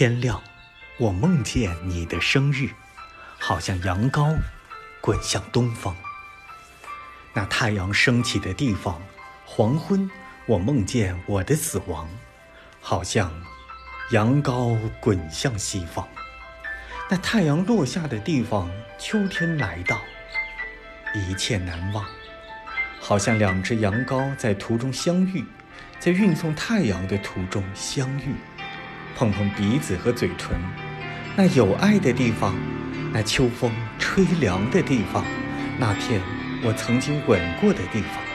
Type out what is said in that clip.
天亮，我梦见你的生日，好像羊羔滚向东方。那太阳升起的地方，黄昏，我梦见我的死亡，好像羊羔滚向西方。那太阳落下的地方，秋天来到，一切难忘，好像两只羊羔在途中相遇，在运送太阳的途中相遇。碰碰鼻子和嘴唇，那有爱的地方，那秋风吹凉的地方，那片我曾经吻过的地方。